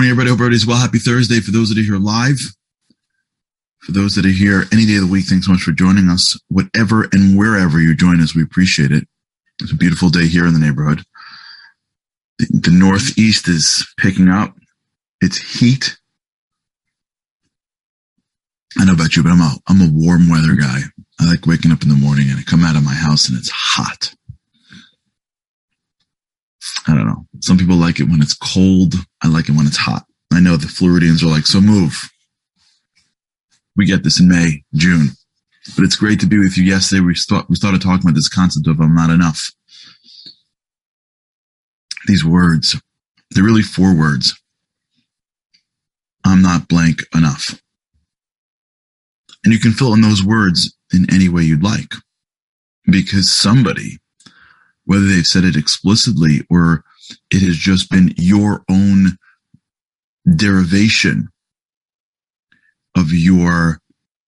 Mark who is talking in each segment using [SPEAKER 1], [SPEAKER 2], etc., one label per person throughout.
[SPEAKER 1] Morning, everybody. Hope everybody's well. Happy Thursday. For those that are here live, for those that are here any day of the week, thanks so much for joining us. Whatever and wherever you join us, we appreciate it. It's a beautiful day here in the neighborhood. The, the Northeast is picking up. It's heat. I know about you, but I'm a, I'm a warm weather guy. I like waking up in the morning and I come out of my house and it's hot. I don't know. Some people like it when it's cold. I like it when it's hot. I know the Floridians are like, so move. We get this in May, June, but it's great to be with you. Yesterday we start, we started talking about this concept of I'm not enough. These words, they're really four words. I'm not blank enough. And you can fill in those words in any way you'd like because somebody whether they've said it explicitly or it has just been your own derivation of your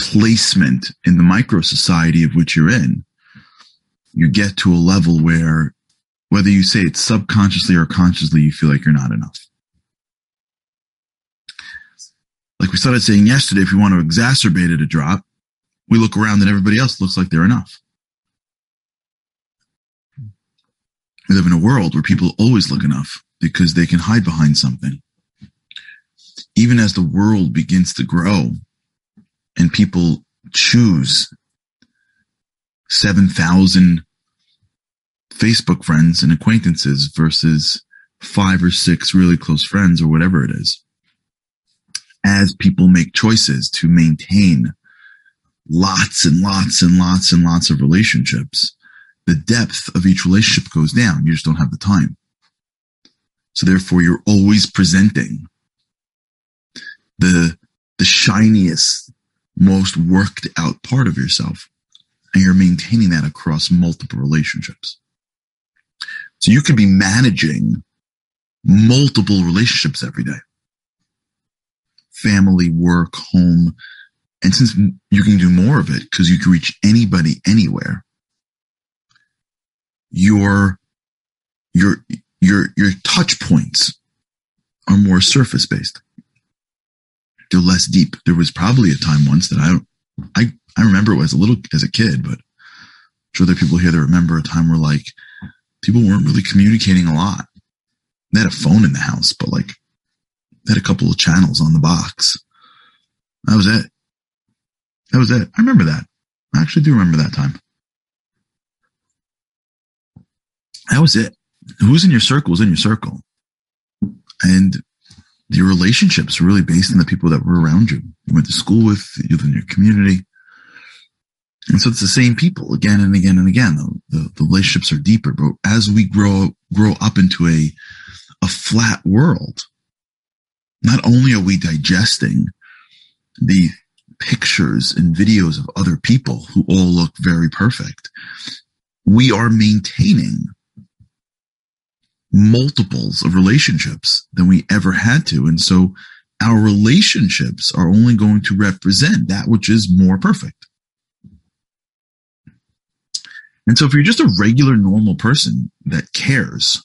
[SPEAKER 1] placement in the micro society of which you're in, you get to a level where whether you say it subconsciously or consciously, you feel like you're not enough. Like we started saying yesterday, if you want to exacerbate it a drop, we look around and everybody else looks like they're enough. We live in a world where people always look enough because they can hide behind something. Even as the world begins to grow and people choose 7,000 Facebook friends and acquaintances versus five or six really close friends or whatever it is. As people make choices to maintain lots and lots and lots and lots of relationships, the depth of each relationship goes down. You just don't have the time. So therefore you're always presenting the, the shiniest, most worked out part of yourself. And you're maintaining that across multiple relationships. So you could be managing multiple relationships every day. Family, work, home. And since you can do more of it because you can reach anybody anywhere, your your your your touch points are more surface based. They're less deep. There was probably a time once that I I I remember it was a little as a kid, but I'm sure there are people here that remember a time where like people weren't really communicating a lot. They had a phone in the house, but like they had a couple of channels on the box. That was it. That was it. I remember that. I actually do remember that time. That was it. Who's in your circle is in your circle. And your relationships really based on the people that were around you. You went to school with, you live in your community. And so it's the same people again and again and again. The, the, the relationships are deeper, but as we grow, grow up into a, a flat world, not only are we digesting the pictures and videos of other people who all look very perfect, we are maintaining multiples of relationships than we ever had to. And so our relationships are only going to represent that which is more perfect. And so if you're just a regular normal person that cares,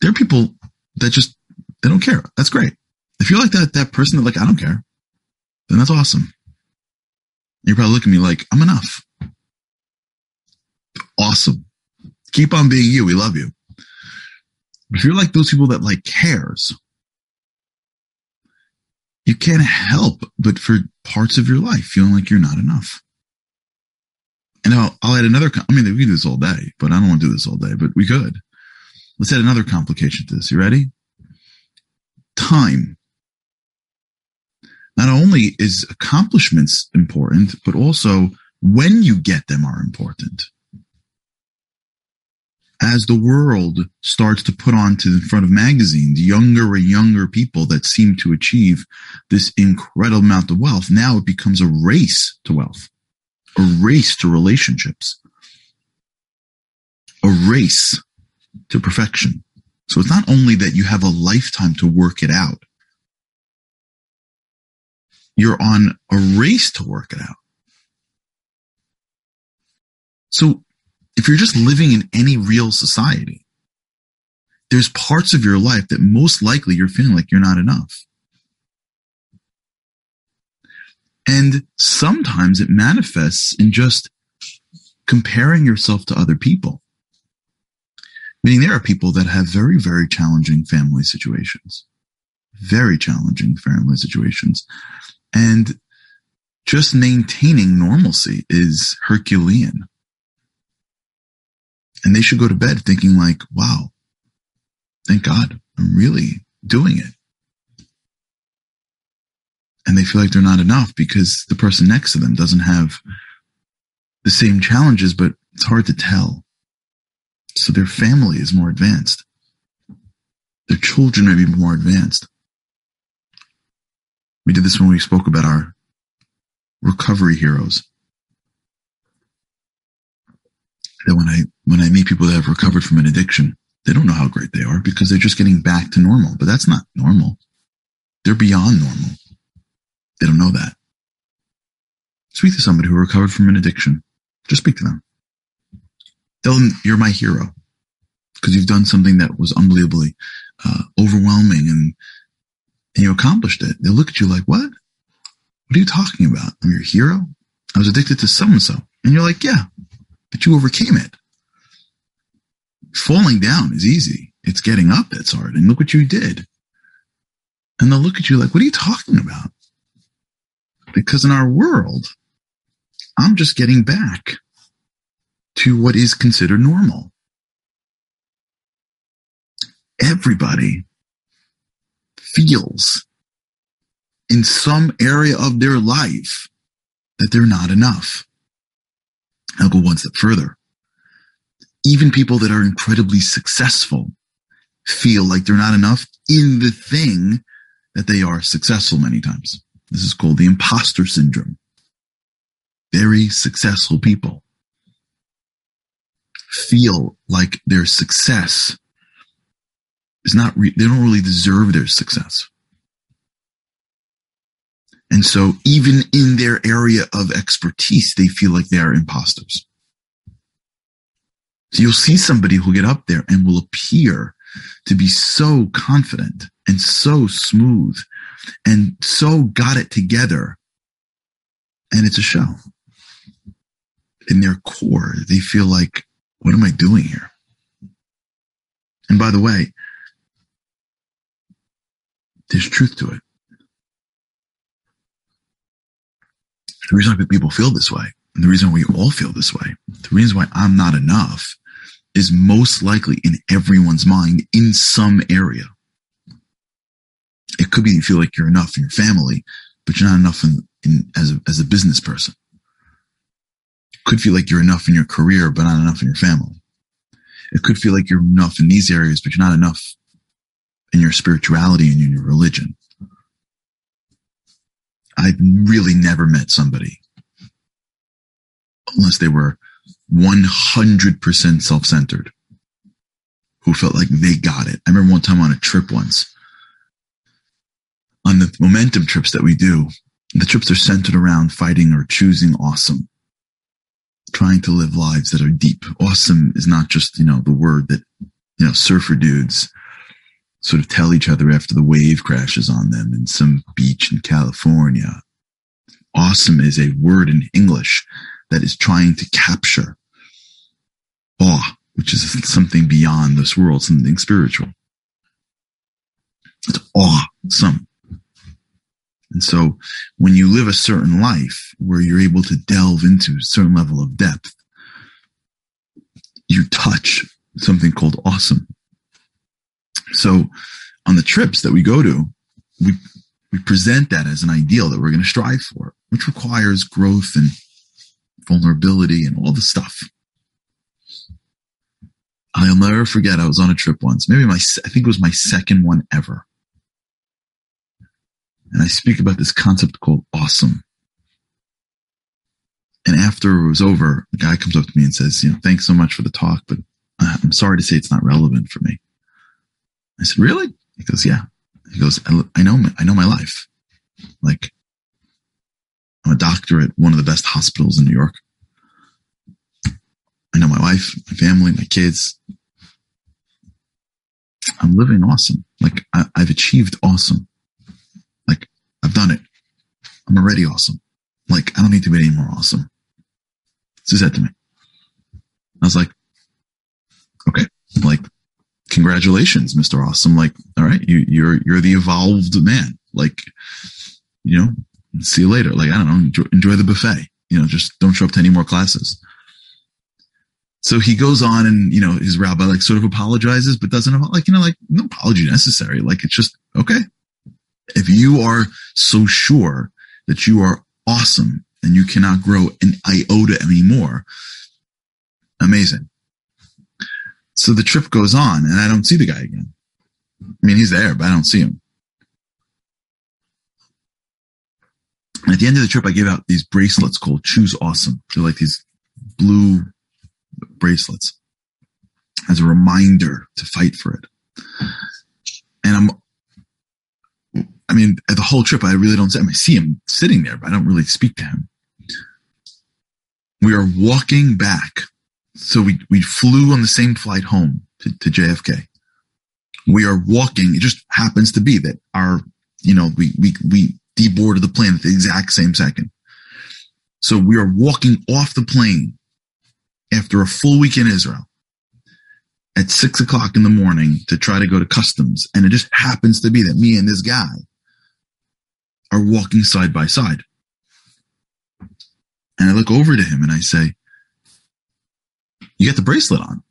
[SPEAKER 1] there are people that just, they don't care. That's great. If you're like that, that person that like, I don't care, then that's awesome. You're probably looking at me like, I'm enough. Awesome. Keep on being you. We love you. If you're like those people that like cares, you can't help but for parts of your life feeling like you're not enough. And I'll, I'll add another, I mean, we do this all day, but I don't want to do this all day, but we could. Let's add another complication to this. You ready? Time. Not only is accomplishments important, but also when you get them are important as the world starts to put onto the front of magazines younger and younger people that seem to achieve this incredible amount of wealth, now it becomes a race to wealth, a race to relationships, a race to perfection. So it's not only that you have a lifetime to work it out, you're on a race to work it out. So if you're just living in any real society, there's parts of your life that most likely you're feeling like you're not enough. And sometimes it manifests in just comparing yourself to other people. Meaning there are people that have very, very challenging family situations, very challenging family situations. And just maintaining normalcy is Herculean. And they should go to bed thinking like, wow, thank God I'm really doing it. And they feel like they're not enough because the person next to them doesn't have the same challenges, but it's hard to tell. So their family is more advanced. Their children may be more advanced. We did this when we spoke about our recovery heroes. That when I when I meet people that have recovered from an addiction, they don't know how great they are because they're just getting back to normal. But that's not normal. They're beyond normal. They don't know that. Speak to somebody who recovered from an addiction. Just speak to them. Tell them you're my hero because you've done something that was unbelievably uh, overwhelming and, and you accomplished it. They'll look at you like, what? What are you talking about? I'm your hero. I was addicted to so and so. And you're like, yeah, but you overcame it. Falling down is easy. It's getting up that's hard. And look what you did. And they'll look at you like, what are you talking about? Because in our world, I'm just getting back to what is considered normal. Everybody feels in some area of their life that they're not enough. I'll go one step further. Even people that are incredibly successful feel like they're not enough in the thing that they are successful many times. This is called the imposter syndrome. Very successful people feel like their success is not, re- they don't really deserve their success. And so even in their area of expertise, they feel like they are imposters. So you'll see somebody who'll get up there and will appear to be so confident and so smooth and so got it together. And it's a show. In their core, they feel like, what am I doing here? And by the way, there's truth to it. The reason why people feel this way, and the reason why we all feel this way, the reason why I'm not enough is most likely in everyone's mind in some area. It could be you feel like you're enough in your family, but you're not enough in, in as a, as a business person. It could feel like you're enough in your career, but not enough in your family. It could feel like you're enough in these areas, but you're not enough in your spirituality and in your religion. I've really never met somebody unless they were 100% self-centered who felt like they got it. I remember one time on a trip once on the momentum trips that we do, the trips are centered around fighting or choosing awesome, trying to live lives that are deep. Awesome is not just, you know, the word that, you know, surfer dudes sort of tell each other after the wave crashes on them in some beach in California. Awesome is a word in English that is trying to capture awe, which is something beyond this world, something spiritual. It's awesome. And so when you live a certain life where you're able to delve into a certain level of depth, you touch something called awesome. So on the trips that we go to, we, we present that as an ideal that we're going to strive for, which requires growth and vulnerability and all the stuff. I'll never forget. I was on a trip once, maybe my, I think it was my second one ever. And I speak about this concept called awesome. And after it was over, the guy comes up to me and says, you know, thanks so much for the talk, but uh, I'm sorry to say it's not relevant for me. I said, really? He goes, yeah. He goes, I, I know, I know my life. Like, I'm a doctor at one of the best hospitals in New York. I know my wife, my family, my kids. I'm living awesome. Like I, I've achieved awesome. Like I've done it. I'm already awesome. Like I don't need to be any more awesome. So he said to me. I was like, okay, like congratulations, Mr. Awesome. Like, all right, you, you're, you're the evolved man. Like, you know, see you later. Like, I don't know, enjoy, enjoy the buffet. You know, just don't show up to any more classes. So he goes on and, you know, his rabbi like sort of apologizes, but doesn't like, you know, like no apology necessary. Like it's just, okay. If you are so sure that you are awesome and you cannot grow an iota anymore, amazing. So the trip goes on and I don't see the guy again. I mean, he's there, but I don't see him. At the end of the trip, I gave out these bracelets called Choose Awesome. They're like these blue bracelets as a reminder to fight for it. And I'm, I mean, at the whole trip, I really don't see, I, mean, I see him sitting there, but I don't really speak to him. We are walking back so we, we flew on the same flight home to, to JFK. We are walking. It just happens to be that our, you know, we, we, we deboarded the plane at the exact same second. So we are walking off the plane after a full week in Israel at six o'clock in the morning to try to go to customs. And it just happens to be that me and this guy are walking side by side. And I look over to him and I say, you got the bracelet on.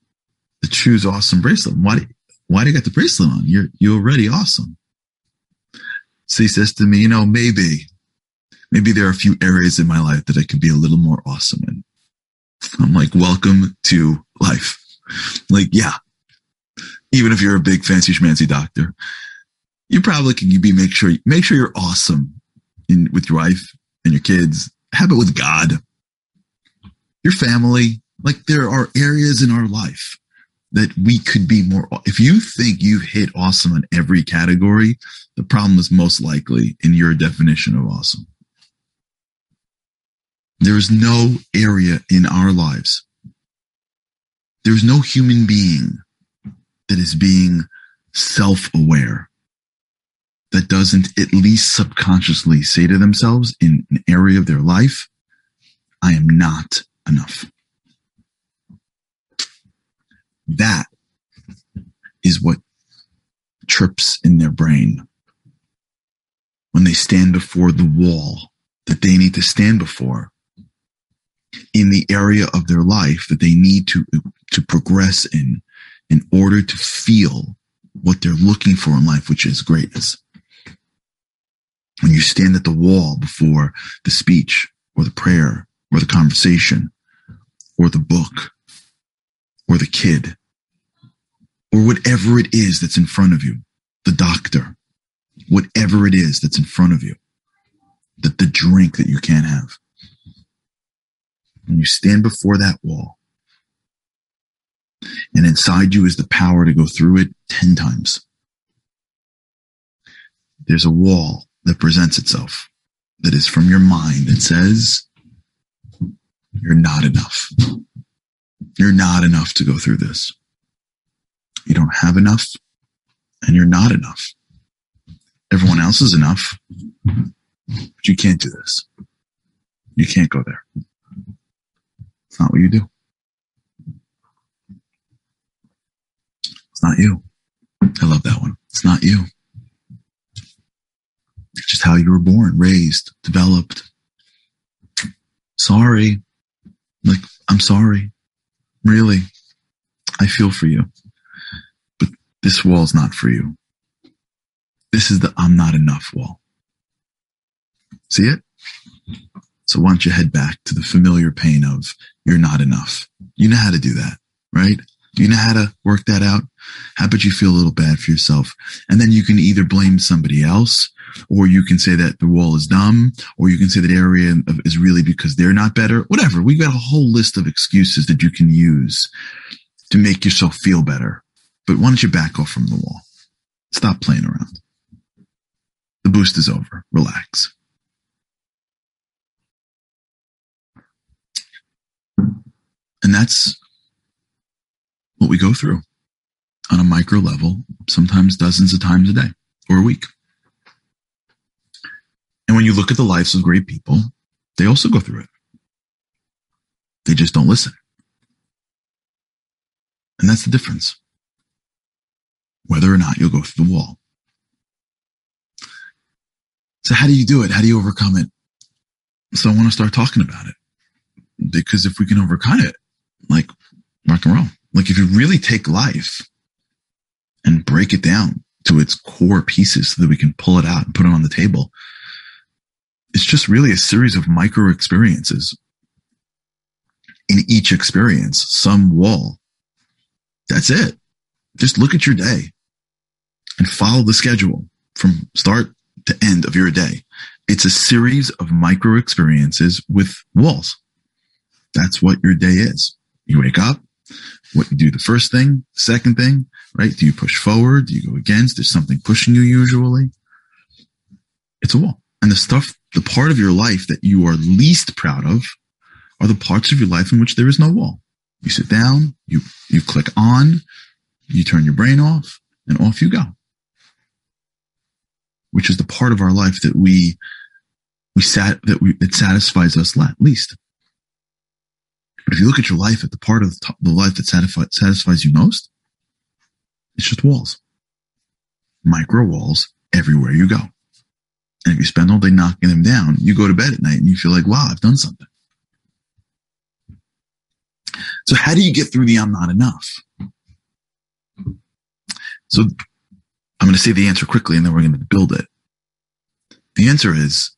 [SPEAKER 1] The Choose Awesome bracelet. Why, do, why do you got the bracelet on? You're, you're already awesome. So he says to me, you know, maybe, maybe there are a few areas in my life that I could be a little more awesome in. I'm like, welcome to life. Like, yeah, even if you're a big fancy schmancy doctor, you probably can be make sure make sure you're awesome in with your wife and your kids. Have it with God, your family, like there are areas in our life that we could be more. If you think you've hit awesome in every category, the problem is most likely in your definition of awesome. There is no area in our lives. There's no human being that is being self aware that doesn't at least subconsciously say to themselves in an area of their life, I am not enough. That is what trips in their brain when they stand before the wall that they need to stand before in the area of their life that they need to, to progress in in order to feel what they're looking for in life, which is greatness. When you stand at the wall before the speech or the prayer or the conversation or the book or the kid or whatever it is that's in front of you, the doctor, whatever it is that's in front of you, that the drink that you can't have. And you stand before that wall, and inside you is the power to go through it 10 times. There's a wall that presents itself that is from your mind that says, you're not enough. You're not enough to go through this. You don't have enough and you're not enough. Everyone else is enough, but you can't do this. You can't go there. It's not what you do. It's not you. I love that one. It's not you. It's just how you were born, raised, developed. Sorry. Like, I'm sorry. Really, I feel for you. But this wall's not for you. This is the I'm not enough wall. See it? So why don't you head back to the familiar pain of you're not enough. You know how to do that, right? You know how to work that out? How about you feel a little bad for yourself? And then you can either blame somebody else or you can say that the wall is dumb, or you can say that area is really because they're not better. Whatever. We've got a whole list of excuses that you can use to make yourself feel better. But why don't you back off from the wall? Stop playing around. The boost is over. Relax. And that's what we go through. On a micro level, sometimes dozens of times a day or a week. And when you look at the lives of great people, they also go through it. They just don't listen. And that's the difference. Whether or not you'll go through the wall. So how do you do it? How do you overcome it? So I want to start talking about it because if we can overcome it, like rock and roll, like if you really take life and break it down to its core pieces so that we can pull it out and put it on the table, it's just really a series of micro experiences. In each experience, some wall. That's it. Just look at your day and follow the schedule from start to end of your day. It's a series of micro experiences with walls. That's what your day is. You wake up, what you do the first thing, second thing, right? Do you push forward? Do you go against? There's something pushing you usually. It's a wall. And the stuff, the part of your life that you are least proud of are the parts of your life in which there is no wall. You sit down, you, you click on, you turn your brain off and off you go. Which is the part of our life that we, we sat, that we, it satisfies us least. But if you look at your life at the part of the, the life that satisfies you most, it's just walls. Micro walls everywhere you go. And if you spend all day knocking them down, you go to bed at night and you feel like, wow, I've done something. So how do you get through the I'm not enough? So I'm going to say the answer quickly and then we're going to build it. The answer is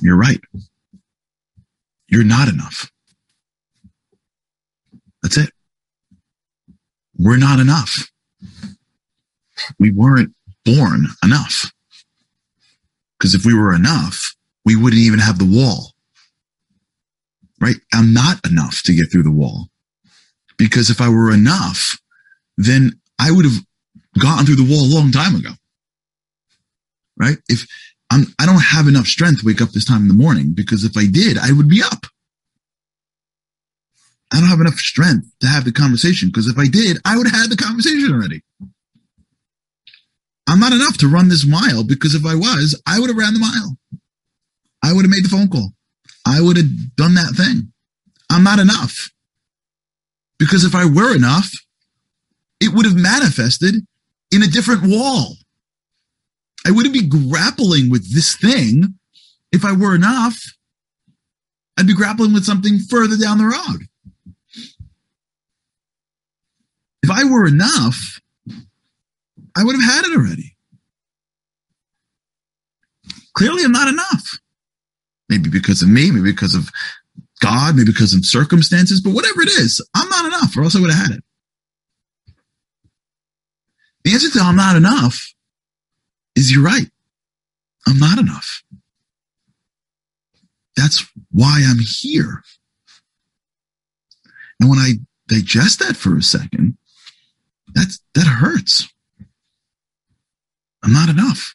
[SPEAKER 1] you're right. You're not enough. That's it. We're not enough. We weren't born enough. Because if we were enough, we wouldn't even have the wall. Right? I'm not enough to get through the wall. Because if I were enough, then I would have gotten through the wall a long time ago. Right? If I'm, I don't have enough strength to wake up this time in the morning because if I did, I would be up. I don't have enough strength to have the conversation because if I did, I would have had the conversation already. I'm not enough to run this mile because if I was, I would have ran the mile. I would have made the phone call. I would have done that thing. I'm not enough because if I were enough, it would have manifested in a different wall. I wouldn't be grappling with this thing if I were enough. I'd be grappling with something further down the road. If I were enough, I would have had it already. Clearly, I'm not enough. Maybe because of me, maybe because of God, maybe because of circumstances, but whatever it is, I'm not enough, or else I would have had it. The answer to I'm not enough is you're right. I'm not enough. That's why I'm here. And when I digest that for a second, that's, that hurts. I'm not enough.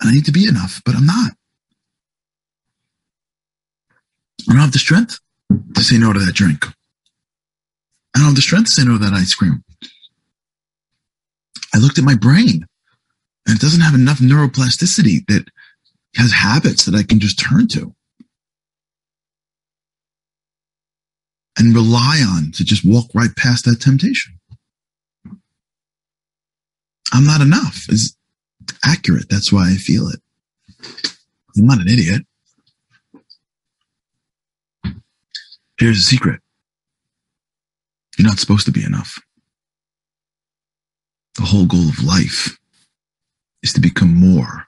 [SPEAKER 1] I need to be enough, but I'm not. I don't have the strength to say no to that drink. I don't have the strength to say no to that ice cream. I looked at my brain and it doesn't have enough neuroplasticity that has habits that I can just turn to and rely on to just walk right past that temptation. I'm not enough is accurate. That's why I feel it. I'm not an idiot. Here's a secret. You're not supposed to be enough. The whole goal of life is to become more.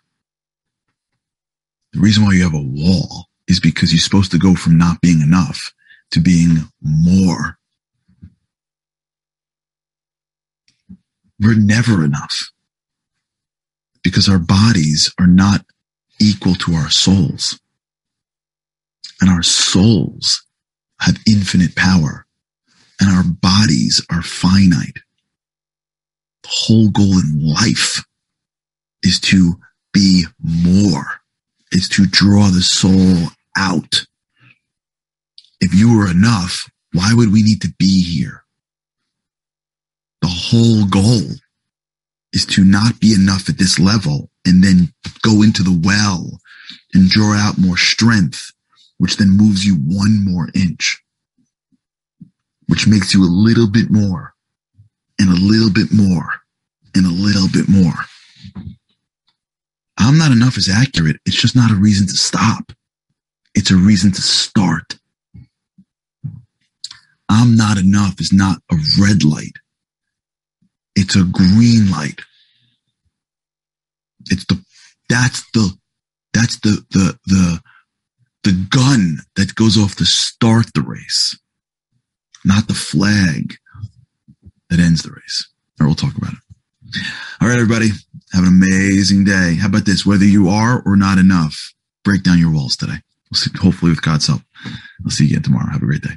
[SPEAKER 1] The reason why you have a wall is because you're supposed to go from not being enough to being more. We're never enough because our bodies are not equal to our souls. And our souls have infinite power and our bodies are finite. The whole goal in life is to be more, is to draw the soul out. If you were enough, why would we need to be here? Whole goal is to not be enough at this level and then go into the well and draw out more strength, which then moves you one more inch, which makes you a little bit more and a little bit more and a little bit more. I'm not enough is accurate. It's just not a reason to stop. It's a reason to start. I'm not enough is not a red light. It's a green light. It's the, that's the, that's the, the, the, the gun that goes off to start the race, not the flag that ends the race. Or we'll talk about it. All right, everybody. Have an amazing day. How about this? Whether you are or not enough, break down your walls today. We'll see, hopefully, with God's help. I'll see you again tomorrow. Have a great day.